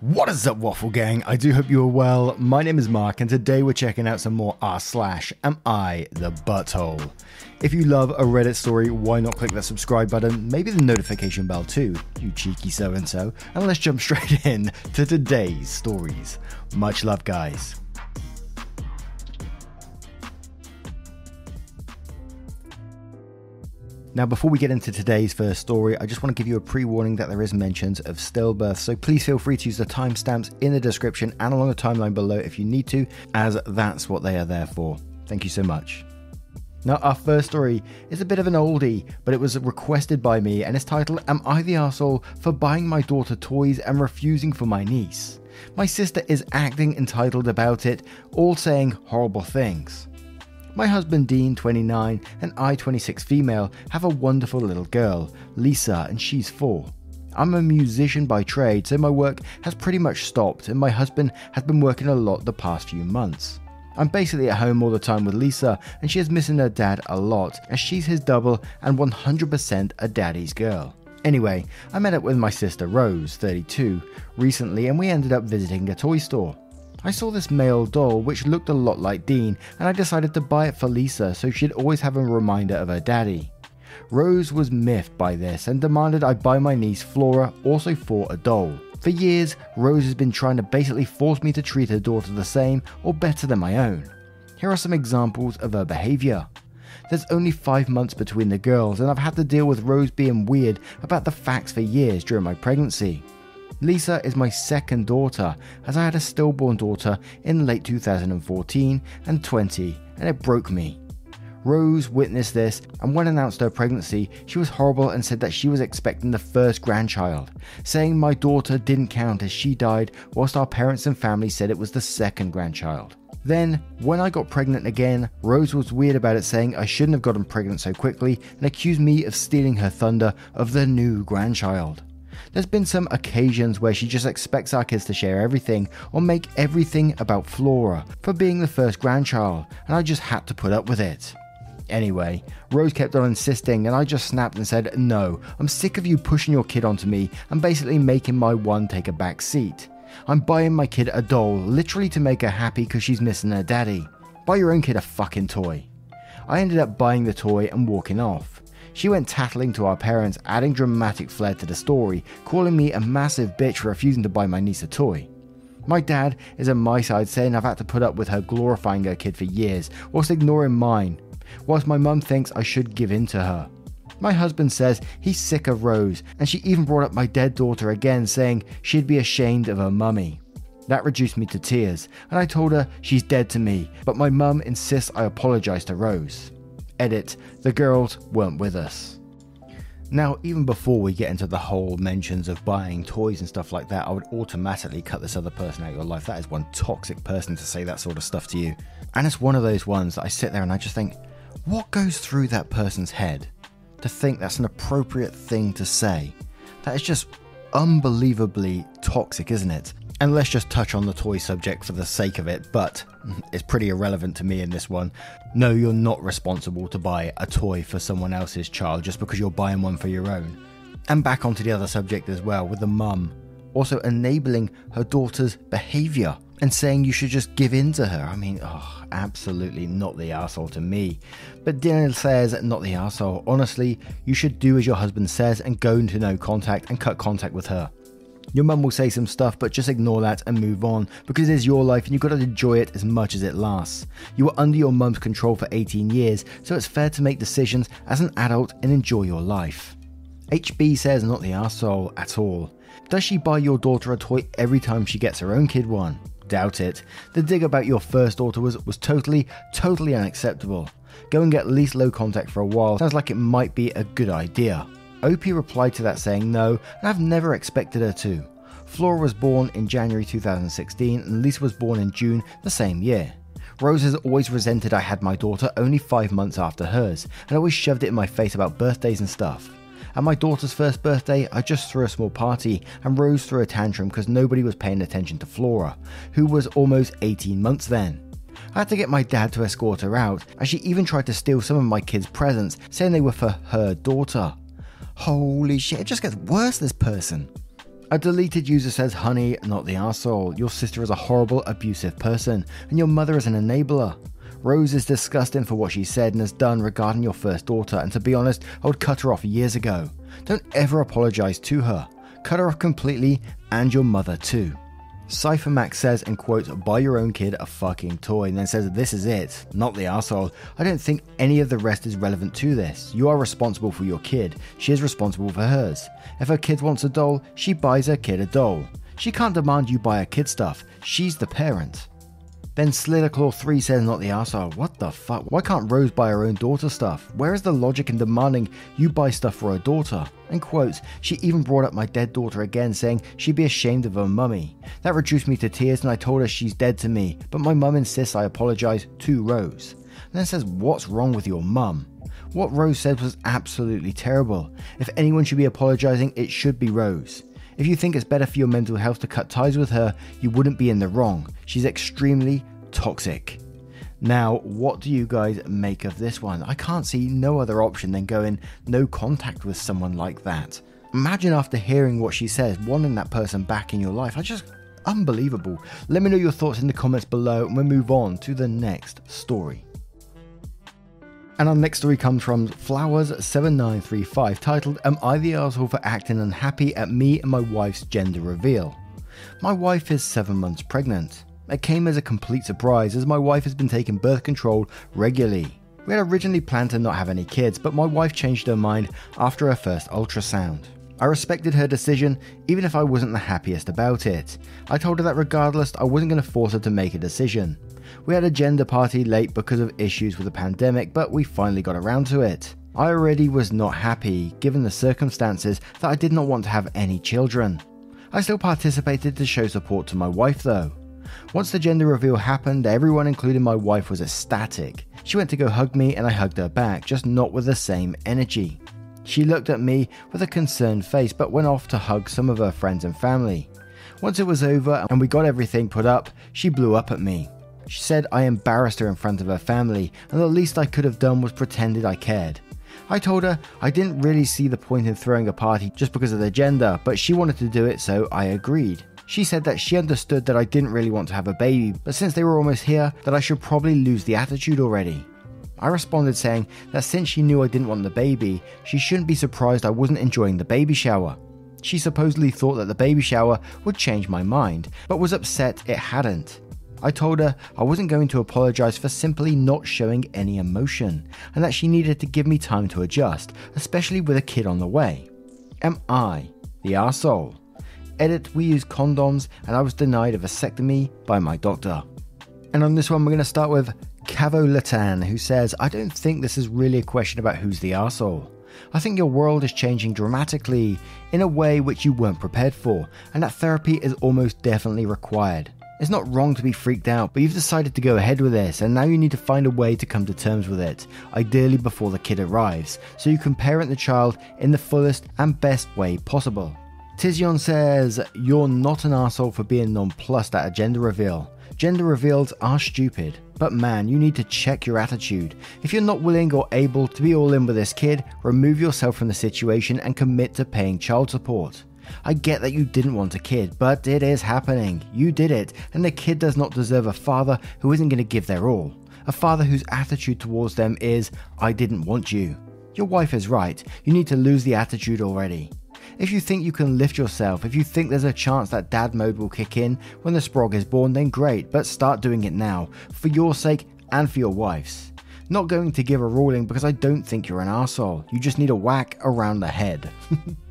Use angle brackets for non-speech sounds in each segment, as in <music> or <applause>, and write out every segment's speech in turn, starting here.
What is up, Waffle Gang? I do hope you are well. My name is Mark, and today we're checking out some more r slash Am I the Butthole? If you love a Reddit story, why not click that subscribe button, maybe the notification bell too, you cheeky so and so, and let's jump <laughs> straight in to today's stories. Much love, guys. Now, before we get into today's first story, I just want to give you a pre warning that there is mentions of stillbirth, so please feel free to use the timestamps in the description and along the timeline below if you need to, as that's what they are there for. Thank you so much. Now, our first story is a bit of an oldie, but it was requested by me and it's titled Am I the Arsehole for buying my daughter toys and refusing for my niece? My sister is acting entitled about it, all saying horrible things. My husband Dean, 29, and I, 26 female, have a wonderful little girl, Lisa, and she's 4. I'm a musician by trade, so my work has pretty much stopped, and my husband has been working a lot the past few months. I'm basically at home all the time with Lisa, and she is missing her dad a lot, as she's his double and 100% a daddy's girl. Anyway, I met up with my sister Rose, 32, recently, and we ended up visiting a toy store. I saw this male doll which looked a lot like Dean, and I decided to buy it for Lisa so she'd always have a reminder of her daddy. Rose was miffed by this and demanded I buy my niece Flora also for a doll. For years, Rose has been trying to basically force me to treat her daughter the same or better than my own. Here are some examples of her behaviour. There's only five months between the girls, and I've had to deal with Rose being weird about the facts for years during my pregnancy. Lisa is my second daughter, as I had a stillborn daughter in late 2014 and 20, and it broke me. Rose witnessed this, and when announced her pregnancy, she was horrible and said that she was expecting the first grandchild, saying my daughter didn't count as she died, whilst our parents and family said it was the second grandchild. Then, when I got pregnant again, Rose was weird about it, saying I shouldn't have gotten pregnant so quickly and accused me of stealing her thunder of the new grandchild. There's been some occasions where she just expects our kids to share everything or make everything about Flora for being the first grandchild, and I just had to put up with it. Anyway, Rose kept on insisting, and I just snapped and said, No, I'm sick of you pushing your kid onto me and basically making my one take a back seat. I'm buying my kid a doll literally to make her happy because she's missing her daddy. Buy your own kid a fucking toy. I ended up buying the toy and walking off. She went tattling to our parents, adding dramatic flair to the story, calling me a massive bitch for refusing to buy my niece a toy. My dad is on my side saying I've had to put up with her glorifying her kid for years, whilst ignoring mine, whilst my mum thinks I should give in to her. My husband says he's sick of Rose, and she even brought up my dead daughter again, saying she'd be ashamed of her mummy. That reduced me to tears, and I told her she's dead to me, but my mum insists I apologise to Rose. Edit, the girls weren't with us. Now, even before we get into the whole mentions of buying toys and stuff like that, I would automatically cut this other person out of your life. That is one toxic person to say that sort of stuff to you. And it's one of those ones that I sit there and I just think, what goes through that person's head to think that's an appropriate thing to say? That is just unbelievably toxic, isn't it? And let's just touch on the toy subject for the sake of it, but it's pretty irrelevant to me in this one. No, you're not responsible to buy a toy for someone else's child just because you're buying one for your own. And back onto the other subject as well, with the mum also enabling her daughter's behaviour and saying you should just give in to her. I mean, oh, absolutely not the asshole to me. But Dylan says, not the asshole. Honestly, you should do as your husband says and go into no contact and cut contact with her. Your mum will say some stuff, but just ignore that and move on because it is your life and you've got to enjoy it as much as it lasts. You were under your mum's control for 18 years, so it's fair to make decisions as an adult and enjoy your life. HB says, not the asshole at all. Does she buy your daughter a toy every time she gets her own kid one? Doubt it. The dig about your first daughter was, was totally, totally unacceptable. Go and get least low contact for a while. Sounds like it might be a good idea. OP replied to that saying no, and I've never expected her to. Flora was born in January 2016 and Lisa was born in June the same year. Rose has always resented I had my daughter only five months after hers, and always shoved it in my face about birthdays and stuff. At my daughter's first birthday, I just threw a small party, and Rose threw a tantrum because nobody was paying attention to Flora, who was almost 18 months then. I had to get my dad to escort her out, and she even tried to steal some of my kids' presents, saying they were for her daughter. Holy shit, it just gets worse, this person. A deleted user says, Honey, not the asshole. Your sister is a horrible, abusive person, and your mother is an enabler. Rose is disgusting for what she said and has done regarding your first daughter, and to be honest, I would cut her off years ago. Don't ever apologize to her. Cut her off completely, and your mother too. Cypher Max says, and quotes, buy your own kid a fucking toy, and then says, this is it, not the asshole. I don't think any of the rest is relevant to this. You are responsible for your kid. She is responsible for hers. If her kid wants a doll, she buys her kid a doll. She can't demand you buy her kid stuff. She's the parent. Then Slitherclaw3 says not the arsehole. What the fuck? Why can't Rose buy her own daughter stuff? Where is the logic in demanding you buy stuff for her daughter? And quotes, she even brought up my dead daughter again, saying she'd be ashamed of her mummy. That reduced me to tears and I told her she's dead to me, but my mum insists I apologise to Rose. And then says, What's wrong with your mum? What Rose said was absolutely terrible. If anyone should be apologising, it should be Rose. If you think it's better for your mental health to cut ties with her, you wouldn't be in the wrong. She's extremely toxic. Now, what do you guys make of this one? I can't see no other option than going no contact with someone like that. Imagine after hearing what she says, wanting that person back in your life. I just unbelievable. Let me know your thoughts in the comments below and we'll move on to the next story. And our next story comes from Flowers7935, titled Am I the asshole for acting unhappy at me and my wife's gender reveal? My wife is seven months pregnant. It came as a complete surprise as my wife has been taking birth control regularly. We had originally planned to not have any kids, but my wife changed her mind after her first ultrasound. I respected her decision, even if I wasn't the happiest about it. I told her that regardless, I wasn't going to force her to make a decision. We had a gender party late because of issues with the pandemic, but we finally got around to it. I already was not happy, given the circumstances, that I did not want to have any children. I still participated to show support to my wife though. Once the gender reveal happened, everyone, including my wife, was ecstatic. She went to go hug me, and I hugged her back, just not with the same energy. She looked at me with a concerned face, but went off to hug some of her friends and family. Once it was over and we got everything put up, she blew up at me. She said I embarrassed her in front of her family, and the least I could have done was pretended I cared. I told her I didn't really see the point in throwing a party just because of the gender, but she wanted to do it, so I agreed. She said that she understood that I didn't really want to have a baby, but since they were almost here, that I should probably lose the attitude already. I responded saying that since she knew I didn't want the baby, she shouldn't be surprised I wasn't enjoying the baby shower. She supposedly thought that the baby shower would change my mind, but was upset it hadn't. I told her I wasn't going to apologize for simply not showing any emotion, and that she needed to give me time to adjust, especially with a kid on the way. Am I the arsehole? Edit, we use condoms, and I was denied a vasectomy by my doctor. And on this one, we're going to start with Cavo Latan, who says, I don't think this is really a question about who's the arsehole. I think your world is changing dramatically in a way which you weren't prepared for, and that therapy is almost definitely required. It's not wrong to be freaked out, but you've decided to go ahead with this, and now you need to find a way to come to terms with it, ideally before the kid arrives, so you can parent the child in the fullest and best way possible. Tizion says, You're not an asshole for being nonplussed at a gender reveal. Gender reveals are stupid, but man, you need to check your attitude. If you're not willing or able to be all in with this kid, remove yourself from the situation and commit to paying child support. I get that you didn't want a kid, but it is happening. You did it, and the kid does not deserve a father who isn't going to give their all. A father whose attitude towards them is, I didn't want you. Your wife is right, you need to lose the attitude already. If you think you can lift yourself, if you think there's a chance that dad mode will kick in when the sprog is born, then great, but start doing it now, for your sake and for your wife's. Not going to give a ruling because I don't think you're an asshole. You just need a whack around the head. <laughs>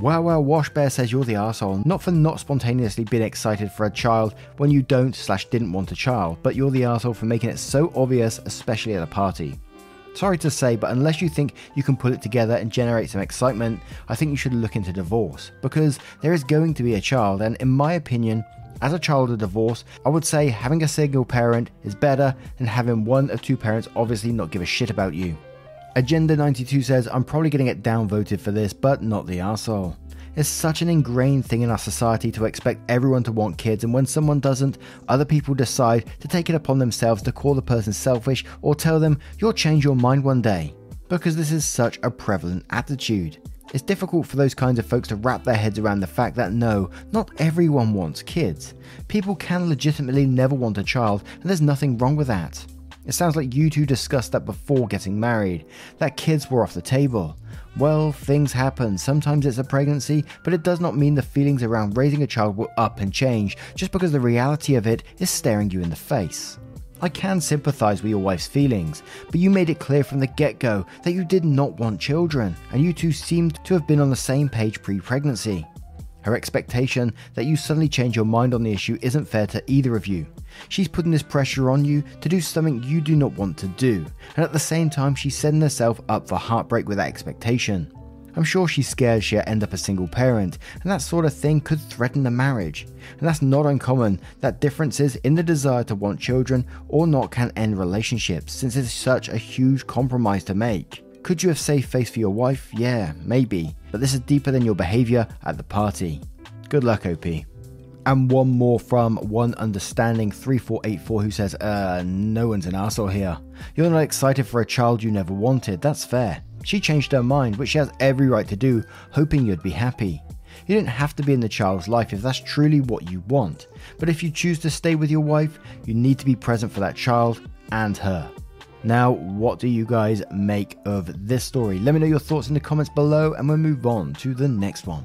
Wow, wow, Wash Bear says you're the asshole, not for not spontaneously being excited for a child when you don't slash didn't want a child, but you're the asshole for making it so obvious, especially at a party. Sorry to say, but unless you think you can pull it together and generate some excitement, I think you should look into divorce because there is going to be a child, and in my opinion, as a child of divorce, I would say having a single parent is better than having one of two parents obviously not give a shit about you. Agenda 92 says, I'm probably going to get downvoted for this, but not the asshole. It's such an ingrained thing in our society to expect everyone to want kids, and when someone doesn't, other people decide to take it upon themselves to call the person selfish or tell them you'll change your mind one day. Because this is such a prevalent attitude. It's difficult for those kinds of folks to wrap their heads around the fact that no, not everyone wants kids. People can legitimately never want a child, and there's nothing wrong with that. It sounds like you two discussed that before getting married, that kids were off the table. Well, things happen. Sometimes it's a pregnancy, but it does not mean the feelings around raising a child will up and change just because the reality of it is staring you in the face. I can sympathise with your wife's feelings, but you made it clear from the get go that you did not want children, and you two seemed to have been on the same page pre pregnancy. Her expectation that you suddenly change your mind on the issue isn't fair to either of you. She's putting this pressure on you to do something you do not want to do, and at the same time, she's setting herself up for heartbreak with that expectation. I'm sure she's scared she'll end up a single parent, and that sort of thing could threaten the marriage. And that's not uncommon that differences in the desire to want children or not can end relationships, since it's such a huge compromise to make. Could you have saved face for your wife? Yeah, maybe, but this is deeper than your behaviour at the party. Good luck, OP. And one more from One Understanding 3484 who says, uh, no one's an asshole here. You're not excited for a child you never wanted, that's fair. She changed her mind, which she has every right to do, hoping you'd be happy. You don't have to be in the child's life if that's truly what you want, but if you choose to stay with your wife, you need to be present for that child and her. Now, what do you guys make of this story? Let me know your thoughts in the comments below, and we'll move on to the next one.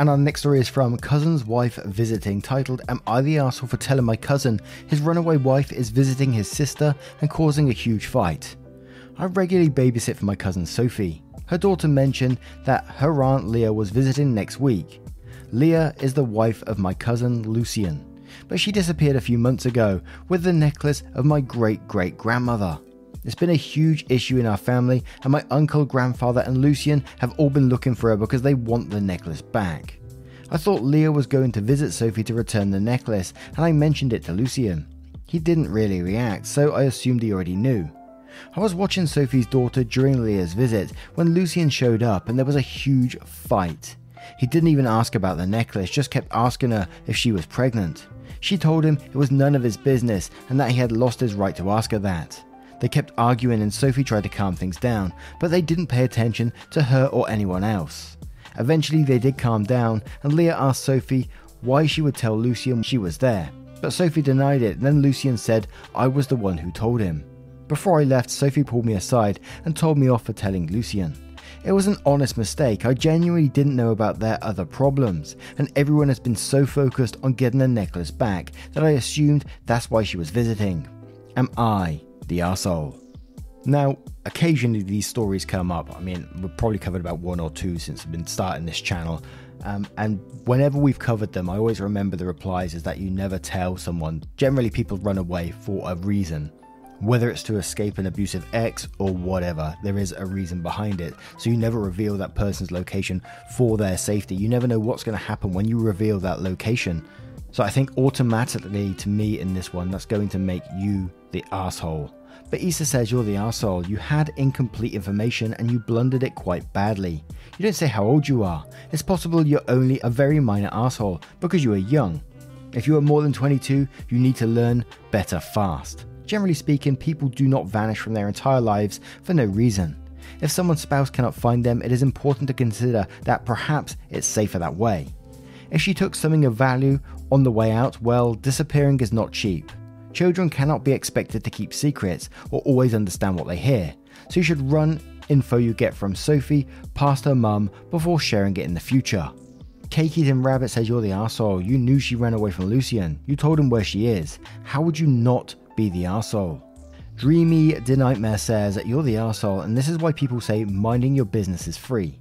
And our next story is from Cousin's Wife Visiting, titled Am I the Asshole for telling my cousin his runaway wife is visiting his sister and causing a huge fight? I regularly babysit for my cousin Sophie. Her daughter mentioned that her aunt Leah was visiting next week. Leah is the wife of my cousin Lucian, but she disappeared a few months ago with the necklace of my great great grandmother. It's been a huge issue in our family, and my uncle, grandfather, and Lucian have all been looking for her because they want the necklace back. I thought Leah was going to visit Sophie to return the necklace, and I mentioned it to Lucian. He didn't really react, so I assumed he already knew. I was watching Sophie's daughter during Leah's visit when Lucian showed up, and there was a huge fight. He didn't even ask about the necklace, just kept asking her if she was pregnant. She told him it was none of his business and that he had lost his right to ask her that. They kept arguing and Sophie tried to calm things down, but they didn't pay attention to her or anyone else. Eventually, they did calm down, and Leah asked Sophie why she would tell Lucian she was there. But Sophie denied it, then Lucian said, I was the one who told him. Before I left, Sophie pulled me aside and told me off for telling Lucian. It was an honest mistake. I genuinely didn't know about their other problems, and everyone has been so focused on getting the necklace back that I assumed that's why she was visiting. Am I the arsehole. Now, occasionally these stories come up. I mean, we've probably covered about one or two since I've been starting this channel. Um, and whenever we've covered them, I always remember the replies is that you never tell someone. Generally, people run away for a reason. Whether it's to escape an abusive ex or whatever, there is a reason behind it. So you never reveal that person's location for their safety. You never know what's going to happen when you reveal that location. So I think automatically to me in this one, that's going to make you the asshole. But Issa says you're the asshole. You had incomplete information and you blundered it quite badly. You don't say how old you are. It's possible you're only a very minor asshole because you are young. If you are more than 22, you need to learn better fast. Generally speaking, people do not vanish from their entire lives for no reason. If someone's spouse cannot find them, it is important to consider that perhaps it's safer that way. If she took something of value on the way out, well, disappearing is not cheap. Children cannot be expected to keep secrets or always understand what they hear, so you should run info you get from Sophie past her mum before sharing it in the future. Cakey and Rabbit says you're the asshole. You knew she ran away from Lucian. You told him where she is. How would you not be the asshole? Dreamy The Nightmare says you're the asshole, and this is why people say minding your business is free.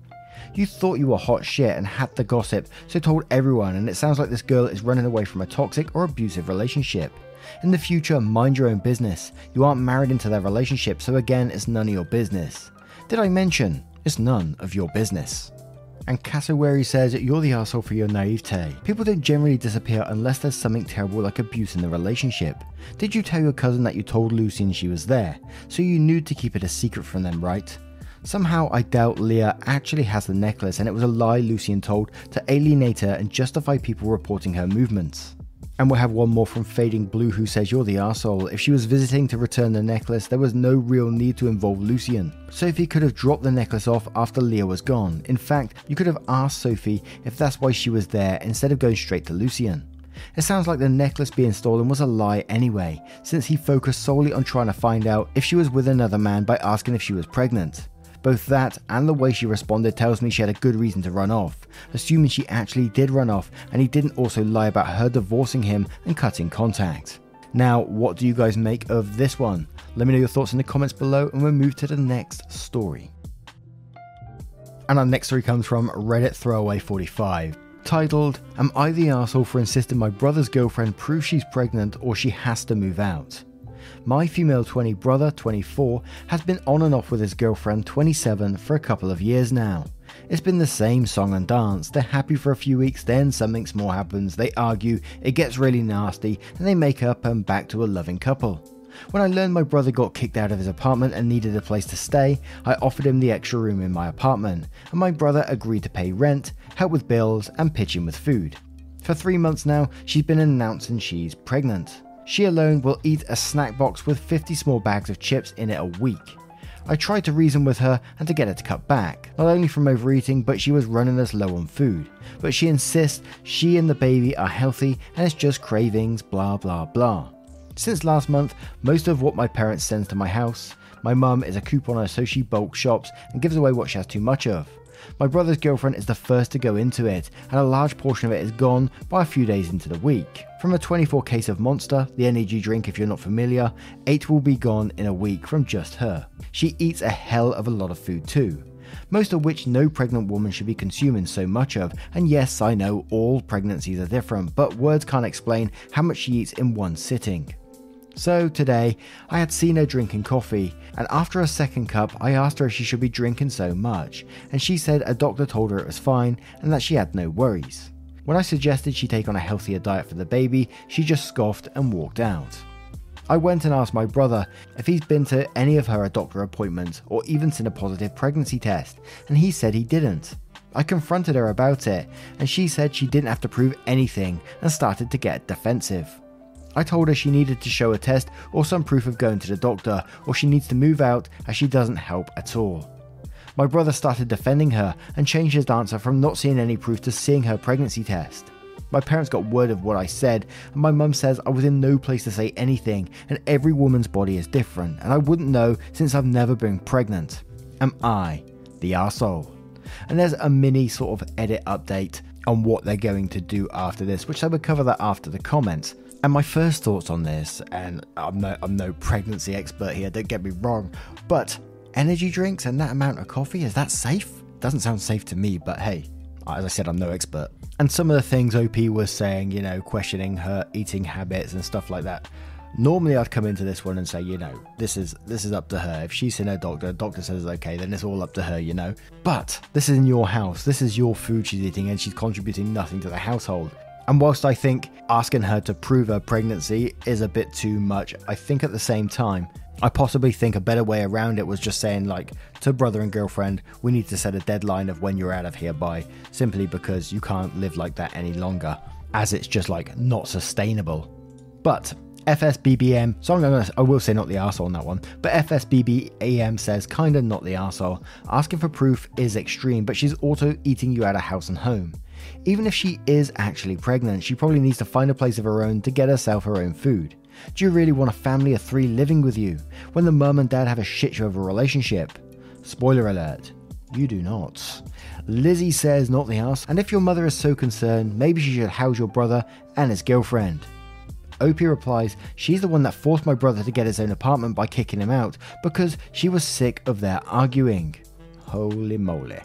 You thought you were hot shit and had the gossip, so told everyone, and it sounds like this girl is running away from a toxic or abusive relationship. In the future, mind your own business. You aren't married into their relationship, so again, it's none of your business. Did I mention? It's none of your business. And Cassowary says you're the asshole for your naivete. People don't generally disappear unless there's something terrible like abuse in the relationship. Did you tell your cousin that you told Lucian she was there, so you knew to keep it a secret from them, right? Somehow I doubt Leah actually has the necklace and it was a lie Lucian told to alienate her and justify people reporting her movements. And we'll have one more from Fading Blue who says you're the asshole. If she was visiting to return the necklace, there was no real need to involve Lucian. Sophie could have dropped the necklace off after Leah was gone. In fact, you could have asked Sophie if that's why she was there instead of going straight to Lucian. It sounds like the necklace being stolen was a lie anyway, since he focused solely on trying to find out if she was with another man by asking if she was pregnant. Both that and the way she responded tells me she had a good reason to run off, assuming she actually did run off and he didn't also lie about her divorcing him and cutting contact. Now, what do you guys make of this one? Let me know your thoughts in the comments below and we'll move to the next story. And our next story comes from Reddit Throwaway 45 titled, Am I the asshole for insisting my brother's girlfriend prove she's pregnant or she has to move out? My female 20 brother, 24, has been on and off with his girlfriend, 27, for a couple of years now. It's been the same song and dance. They're happy for a few weeks, then something small happens, they argue, it gets really nasty, and they make up and back to a loving couple. When I learned my brother got kicked out of his apartment and needed a place to stay, I offered him the extra room in my apartment, and my brother agreed to pay rent, help with bills, and pitch in with food. For three months now, she's been announcing she's pregnant. She alone will eat a snack box with 50 small bags of chips in it a week. I tried to reason with her and to get her to cut back, not only from overeating, but she was running us low on food. But she insists she and the baby are healthy and it's just cravings, blah blah blah. Since last month, most of what my parents sends to my house, my mum is a couponer so she bulk shops and gives away what she has too much of. My brother's girlfriend is the first to go into it, and a large portion of it is gone by a few days into the week. From a 24 case of Monster, the energy drink if you're not familiar, 8 will be gone in a week from just her. She eats a hell of a lot of food too. Most of which no pregnant woman should be consuming so much of, and yes, I know all pregnancies are different, but words can't explain how much she eats in one sitting. So today, I had seen her drinking coffee, and after a second cup, I asked her if she should be drinking so much, and she said a doctor told her it was fine and that she had no worries. When I suggested she take on a healthier diet for the baby, she just scoffed and walked out. I went and asked my brother if he's been to any of her doctor appointments or even seen a positive pregnancy test, and he said he didn't. I confronted her about it, and she said she didn't have to prove anything and started to get defensive. I told her she needed to show a test or some proof of going to the doctor, or she needs to move out as she doesn't help at all. My brother started defending her and changed his answer from not seeing any proof to seeing her pregnancy test. My parents got word of what I said, and my mum says I was in no place to say anything, and every woman's body is different, and I wouldn't know since I've never been pregnant. Am I the asshole? And there's a mini sort of edit update on what they're going to do after this, which I will cover that after the comments. And my first thoughts on this, and I'm no, I'm no pregnancy expert here, don't get me wrong, but energy drinks and that amount of coffee, is that safe? Doesn't sound safe to me, but hey, as I said, I'm no expert. And some of the things OP was saying, you know, questioning her eating habits and stuff like that. Normally, I'd come into this one and say, you know, this is this is up to her. If she's seen her doctor, doctor says okay, then it's all up to her, you know. But this is in your house. This is your food she's eating, and she's contributing nothing to the household. And whilst I think asking her to prove her pregnancy is a bit too much, I think at the same time, I possibly think a better way around it was just saying, like, to brother and girlfriend, we need to set a deadline of when you're out of here by, simply because you can't live like that any longer. as it's just like not sustainable. But FSBBM, so I'm gonna, I will say not the arsehole on that one, but FSBBAM says kinda not the arsehole. Asking for proof is extreme, but she's also eating you out of house and home. Even if she is actually pregnant, she probably needs to find a place of her own to get herself her own food. Do you really want a family of three living with you when the mum and dad have a shit show of a relationship? Spoiler alert, you do not. Lizzie says not the house, and if your mother is so concerned, maybe she should house your brother and his girlfriend. OP replies, She's the one that forced my brother to get his own apartment by kicking him out because she was sick of their arguing. Holy moly.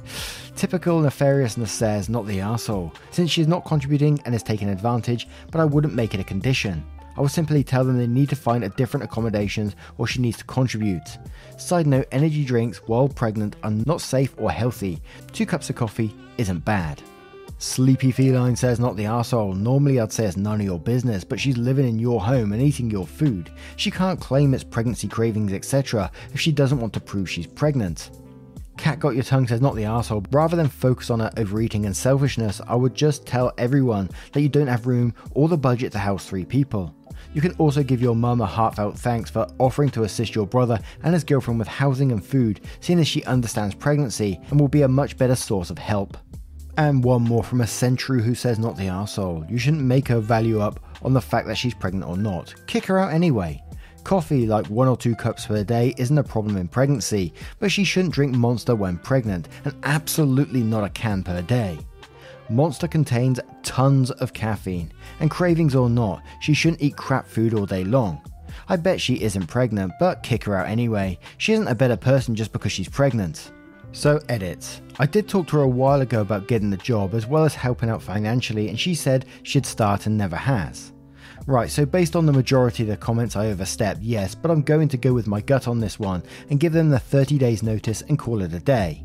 Typical nefariousness says, not the asshole, since she's not contributing and is taking advantage, but I wouldn't make it a condition. I will simply tell them they need to find a different accommodations or she needs to contribute. Side note energy drinks while pregnant are not safe or healthy. Two cups of coffee isn't bad. Sleepy Feline says not the asshole. Normally I'd say it's none of your business, but she's living in your home and eating your food. She can't claim it's pregnancy cravings, etc. if she doesn't want to prove she's pregnant. Cat Got Your Tongue says not the asshole. Rather than focus on her overeating and selfishness, I would just tell everyone that you don't have room or the budget to house three people. You can also give your mum a heartfelt thanks for offering to assist your brother and his girlfriend with housing and food, seeing as she understands pregnancy and will be a much better source of help. And one more from a Centru who says not the asshole. You shouldn't make her value up on the fact that she's pregnant or not. Kick her out anyway. Coffee, like one or two cups per day, isn't a problem in pregnancy, but she shouldn't drink Monster when pregnant, and absolutely not a can per day. Monster contains tons of caffeine, and cravings or not, she shouldn't eat crap food all day long. I bet she isn't pregnant, but kick her out anyway. She isn't a better person just because she's pregnant. So, edits. I did talk to her a while ago about getting the job as well as helping out financially, and she said she'd start and never has. Right, so based on the majority of the comments, I overstepped, yes, but I'm going to go with my gut on this one and give them the 30 days notice and call it a day.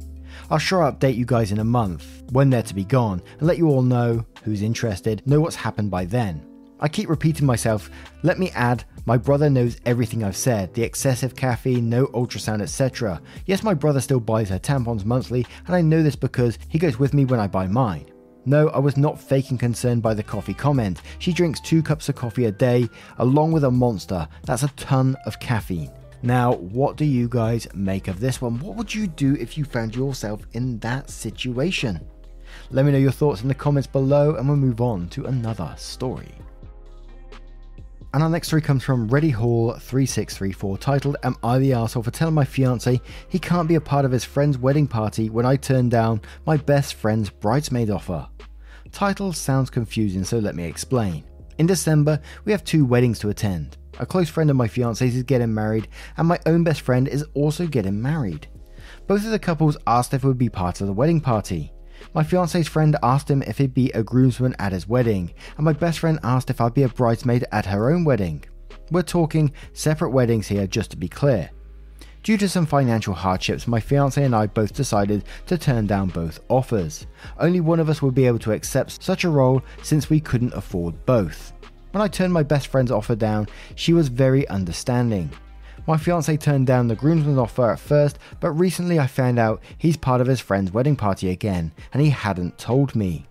I'll sure update you guys in a month, when they're to be gone, and let you all know, who's interested, know what's happened by then. I keep repeating myself, let me add, my brother knows everything I've said the excessive caffeine, no ultrasound, etc. Yes, my brother still buys her tampons monthly, and I know this because he goes with me when I buy mine. No, I was not faking concern by the coffee comment. She drinks two cups of coffee a day, along with a monster. That's a ton of caffeine. Now, what do you guys make of this one? What would you do if you found yourself in that situation? Let me know your thoughts in the comments below, and we'll move on to another story. And our next story comes from Reddy Hall 3634, titled Am I the Arsehole for telling my fiance he can't be a part of his friend's wedding party when I turned down my best friend's bridesmaid offer? Title sounds confusing, so let me explain. In December, we have two weddings to attend. A close friend of my fiance's is getting married, and my own best friend is also getting married. Both of the couples asked if it would be part of the wedding party. My fiance's friend asked him if he'd be a groomsman at his wedding, and my best friend asked if I'd be a bridesmaid at her own wedding. We're talking separate weddings here, just to be clear. Due to some financial hardships, my fiance and I both decided to turn down both offers. Only one of us would be able to accept such a role since we couldn't afford both. When I turned my best friend's offer down, she was very understanding. My fiance turned down the groomsman's offer at first, but recently I found out he's part of his friend's wedding party again, and he hadn't told me.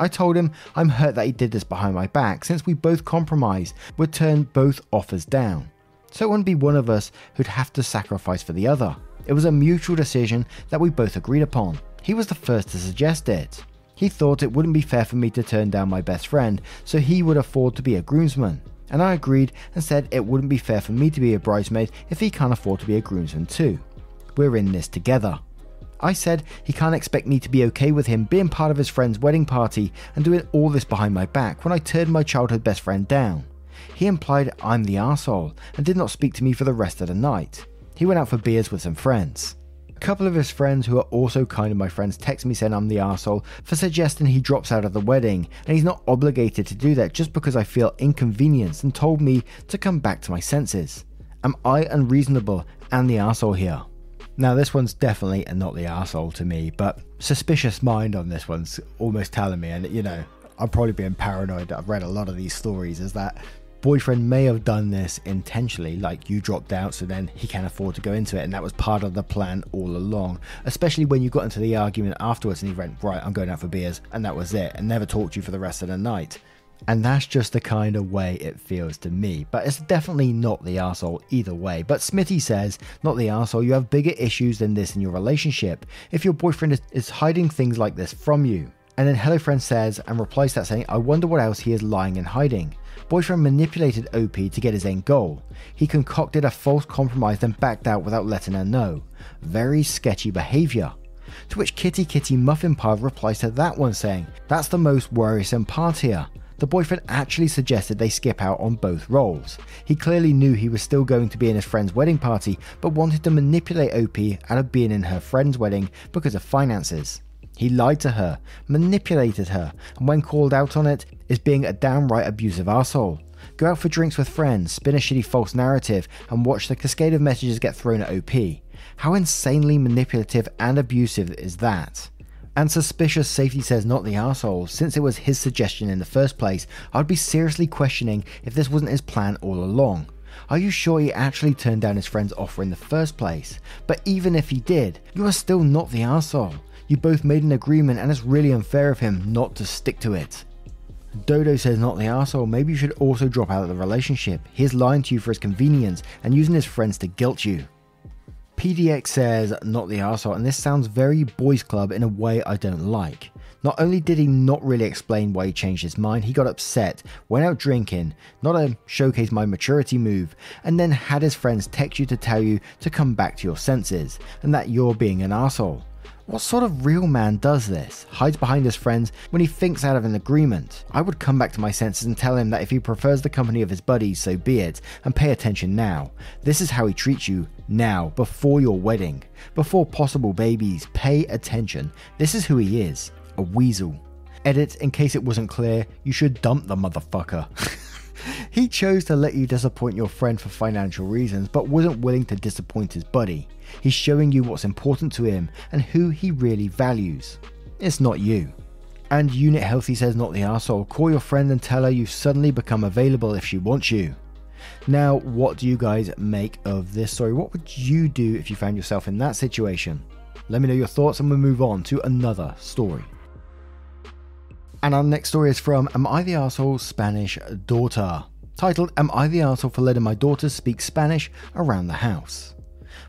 I told him I'm hurt that he did this behind my back since we both compromised, would turn both offers down. So it wouldn't be one of us who'd have to sacrifice for the other. It was a mutual decision that we both agreed upon. He was the first to suggest it. He thought it wouldn't be fair for me to turn down my best friend, so he would afford to be a groomsman and I agreed and said it wouldn't be fair for me to be a bridesmaid if he can't afford to be a groomsman too. We're in this together. I said he can't expect me to be okay with him being part of his friend's wedding party and doing all this behind my back when I turned my childhood best friend down. He implied I'm the asshole and did not speak to me for the rest of the night. He went out for beers with some friends couple of his friends who are also kind of my friends text me saying I'm the asshole for suggesting he drops out of the wedding, and he's not obligated to do that just because I feel inconvenienced and told me to come back to my senses. Am I unreasonable and the asshole here? Now, this one's definitely and not the asshole to me, but suspicious mind on this one's almost telling me, and you know, I'm probably being paranoid. I've read a lot of these stories, is that boyfriend may have done this intentionally, like you dropped out, so then he can afford to go into it, and that was part of the plan all along. Especially when you got into the argument afterwards and he went, Right, I'm going out for beers, and that was it, and never talked to you for the rest of the night. And that's just the kind of way it feels to me. But it's definitely not the asshole either way. But Smithy says, not the asshole, you have bigger issues than this in your relationship if your boyfriend is, is hiding things like this from you. And then Hello Friend says and replies that saying, I wonder what else he is lying and hiding. Boyfriend manipulated OP to get his end goal. He concocted a false compromise then backed out without letting her know. Very sketchy behaviour. To which Kitty Kitty Muffin Pie replies to that one saying, That's the most worrisome part here. The boyfriend actually suggested they skip out on both roles. He clearly knew he was still going to be in his friend's wedding party, but wanted to manipulate OP out of being in her friend's wedding because of finances. He lied to her, manipulated her, and when called out on it, is being a downright abusive asshole. Go out for drinks with friends, spin a shitty false narrative, and watch the cascade of messages get thrown at OP. How insanely manipulative and abusive is that? And suspicious safety says not the asshole, since it was his suggestion in the first place, I'd be seriously questioning if this wasn't his plan all along. Are you sure he actually turned down his friend's offer in the first place? But even if he did, you are still not the asshole. You both made an agreement and it's really unfair of him not to stick to it. Dodo says not the asshole, maybe you should also drop out of the relationship. He's lying to you for his convenience and using his friends to guilt you. PDX says, not the asshole, and this sounds very boys club in a way I don't like. Not only did he not really explain why he changed his mind, he got upset, went out drinking, not a showcase my maturity move, and then had his friends text you to tell you to come back to your senses, and that you're being an asshole. What sort of real man does this? Hides behind his friends when he thinks out of an agreement. I would come back to my senses and tell him that if he prefers the company of his buddies, so be it, and pay attention now. This is how he treats you, now, before your wedding, before possible babies. Pay attention. This is who he is a weasel. Edit, in case it wasn't clear, you should dump the motherfucker. <laughs> he chose to let you disappoint your friend for financial reasons, but wasn't willing to disappoint his buddy. He's showing you what's important to him and who he really values. It's not you. And Unit Healthy says, not the asshole. Call your friend and tell her you've suddenly become available if she wants you. Now, what do you guys make of this story? What would you do if you found yourself in that situation? Let me know your thoughts and we'll move on to another story. And our next story is from Am I the Asshole Spanish Daughter? Titled Am I the Asshole for letting my daughter speak Spanish around the house?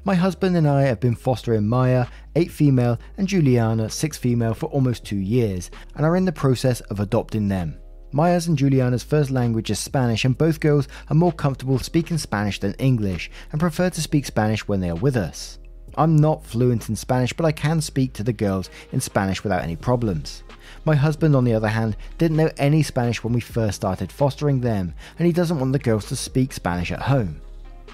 My husband and I have been fostering Maya, 8 female, and Juliana, 6 female, for almost 2 years and are in the process of adopting them. Maya's and Juliana's first language is Spanish, and both girls are more comfortable speaking Spanish than English and prefer to speak Spanish when they are with us. I'm not fluent in Spanish, but I can speak to the girls in Spanish without any problems. My husband, on the other hand, didn't know any Spanish when we first started fostering them, and he doesn't want the girls to speak Spanish at home.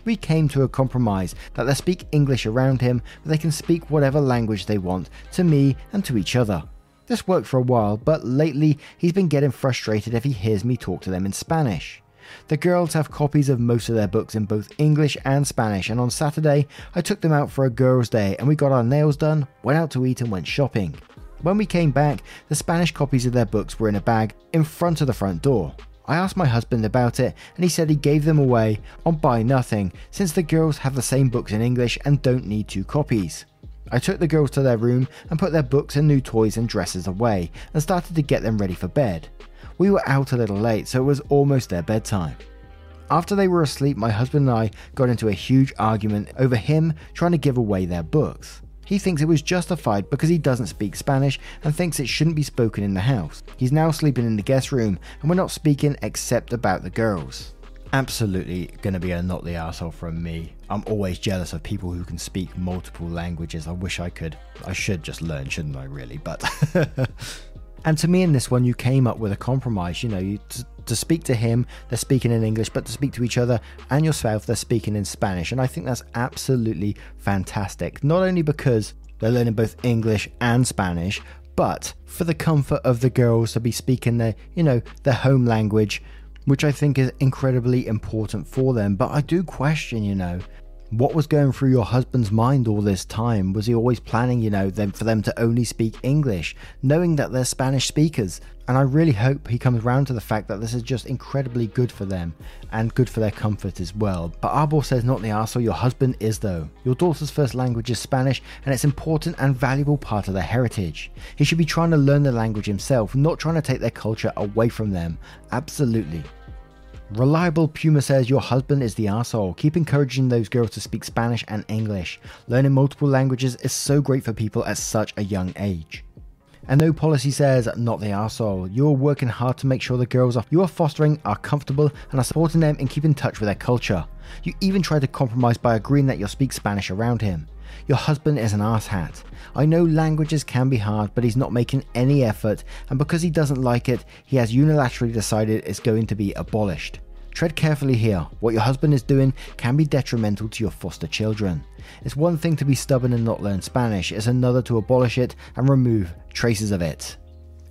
We came to a compromise that they speak English around him, but they can speak whatever language they want to me and to each other. This worked for a while, but lately he's been getting frustrated if he hears me talk to them in Spanish. The girls have copies of most of their books in both English and Spanish, and on Saturday I took them out for a girls' day and we got our nails done, went out to eat, and went shopping. When we came back, the Spanish copies of their books were in a bag in front of the front door. I asked my husband about it, and he said he gave them away on Buy Nothing since the girls have the same books in English and don't need two copies. I took the girls to their room and put their books and new toys and dresses away and started to get them ready for bed. We were out a little late, so it was almost their bedtime. After they were asleep, my husband and I got into a huge argument over him trying to give away their books. He thinks it was justified because he doesn't speak Spanish and thinks it shouldn't be spoken in the house. He's now sleeping in the guest room and we're not speaking except about the girls absolutely to be a not the asshole from me. I'm always jealous of people who can speak multiple languages. I wish I could. I should just learn, shouldn't I, really? But. <laughs> and to me, in this one, you came up with a compromise. You know, you, to, speak to him, they're speaking in English, but to speak to each other and yourself, they're speaking in Spanish. And I think that's absolutely fantastic. Not only because they're learning both English and Spanish, but for the comfort of the girls to be speaking their, you know, their home language which I think is incredibly important for them. But I do question, you know, What was going through your husband's mind all this time? Was he always planning, you know, them for them to only speak English, knowing that they're Spanish speakers? And I really hope he comes round to the fact that this is just incredibly good for them and good for their comfort as well. But Arbor says not the arsehole, your husband is though. Your daughter's first language is Spanish and it's an important and valuable part of their heritage. He should be trying to learn the language himself, not trying to take their culture away from them. Absolutely. Reliable Puma says your husband is the asshole. Keep encouraging those girls to speak Spanish and English. Learning multiple languages is so great for people at such a young age. And no policy says not the asshole. You're working hard to make sure the girls you are fostering are comfortable and are supporting them in keeping in touch with their culture. You even try to compromise by agreeing that you'll speak Spanish around him. Your husband is an asshat. I know languages can be hard, but he's not making any effort, and because he doesn't like it, he has unilaterally decided it's going to be abolished. Tread carefully here. What your husband is doing can be detrimental to your foster children. It's one thing to be stubborn and not learn Spanish, it's another to abolish it and remove traces of it.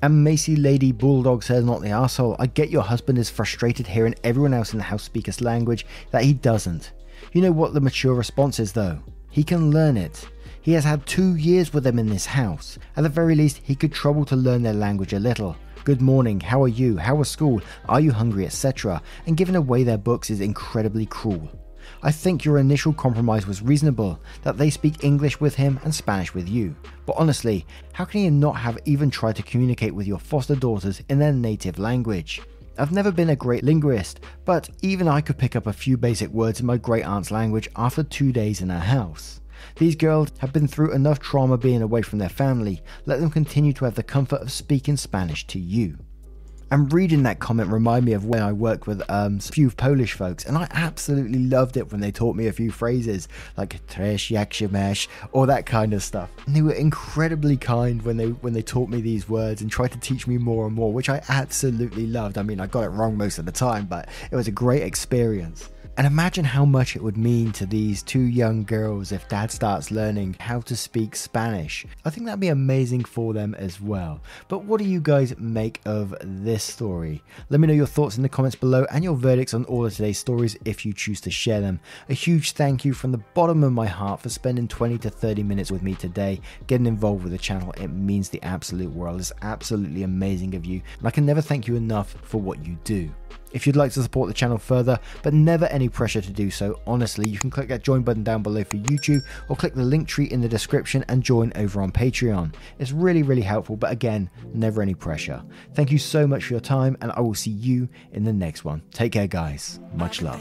And Macy Lady Bulldog says, Not the asshole. I get your husband is frustrated hearing everyone else in the house speak his language that he doesn't. You know what the mature response is, though? He can learn it. He has had two years with them in this house. At the very least, he could trouble to learn their language a little. Good morning, how are you, how was school, are you hungry, etc. And giving away their books is incredibly cruel. I think your initial compromise was reasonable, that they speak English with him and Spanish with you. But honestly, how can you not have even tried to communicate with your foster daughters in their native language? I've never been a great linguist, but even I could pick up a few basic words in my great aunt's language after two days in her house. These girls have been through enough trauma being away from their family, let them continue to have the comfort of speaking Spanish to you. And reading that comment reminded me of when I worked with um, a few Polish folks, and I absolutely loved it when they taught me a few phrases like "tresh się or that kind of stuff. And they were incredibly kind when they when they taught me these words and tried to teach me more and more, which I absolutely loved. I mean, I got it wrong most of the time, but it was a great experience. And imagine how much it would mean to these two young girls if dad starts learning how to speak Spanish. I think that'd be amazing for them as well. But what do you guys make of this story? Let me know your thoughts in the comments below and your verdicts on all of today's stories if you choose to share them. A huge thank you from the bottom of my heart for spending 20 to 30 minutes with me today, getting involved with the channel. It means the absolute world. It's absolutely amazing of you, and I can never thank you enough for what you do. If you'd like to support the channel further, but never any pressure to do so, honestly, you can click that join button down below for YouTube or click the Linktree in the description and join over on Patreon. It's really, really helpful, but again, never any pressure. Thank you so much for your time, and I will see you in the next one. Take care, guys. Much love.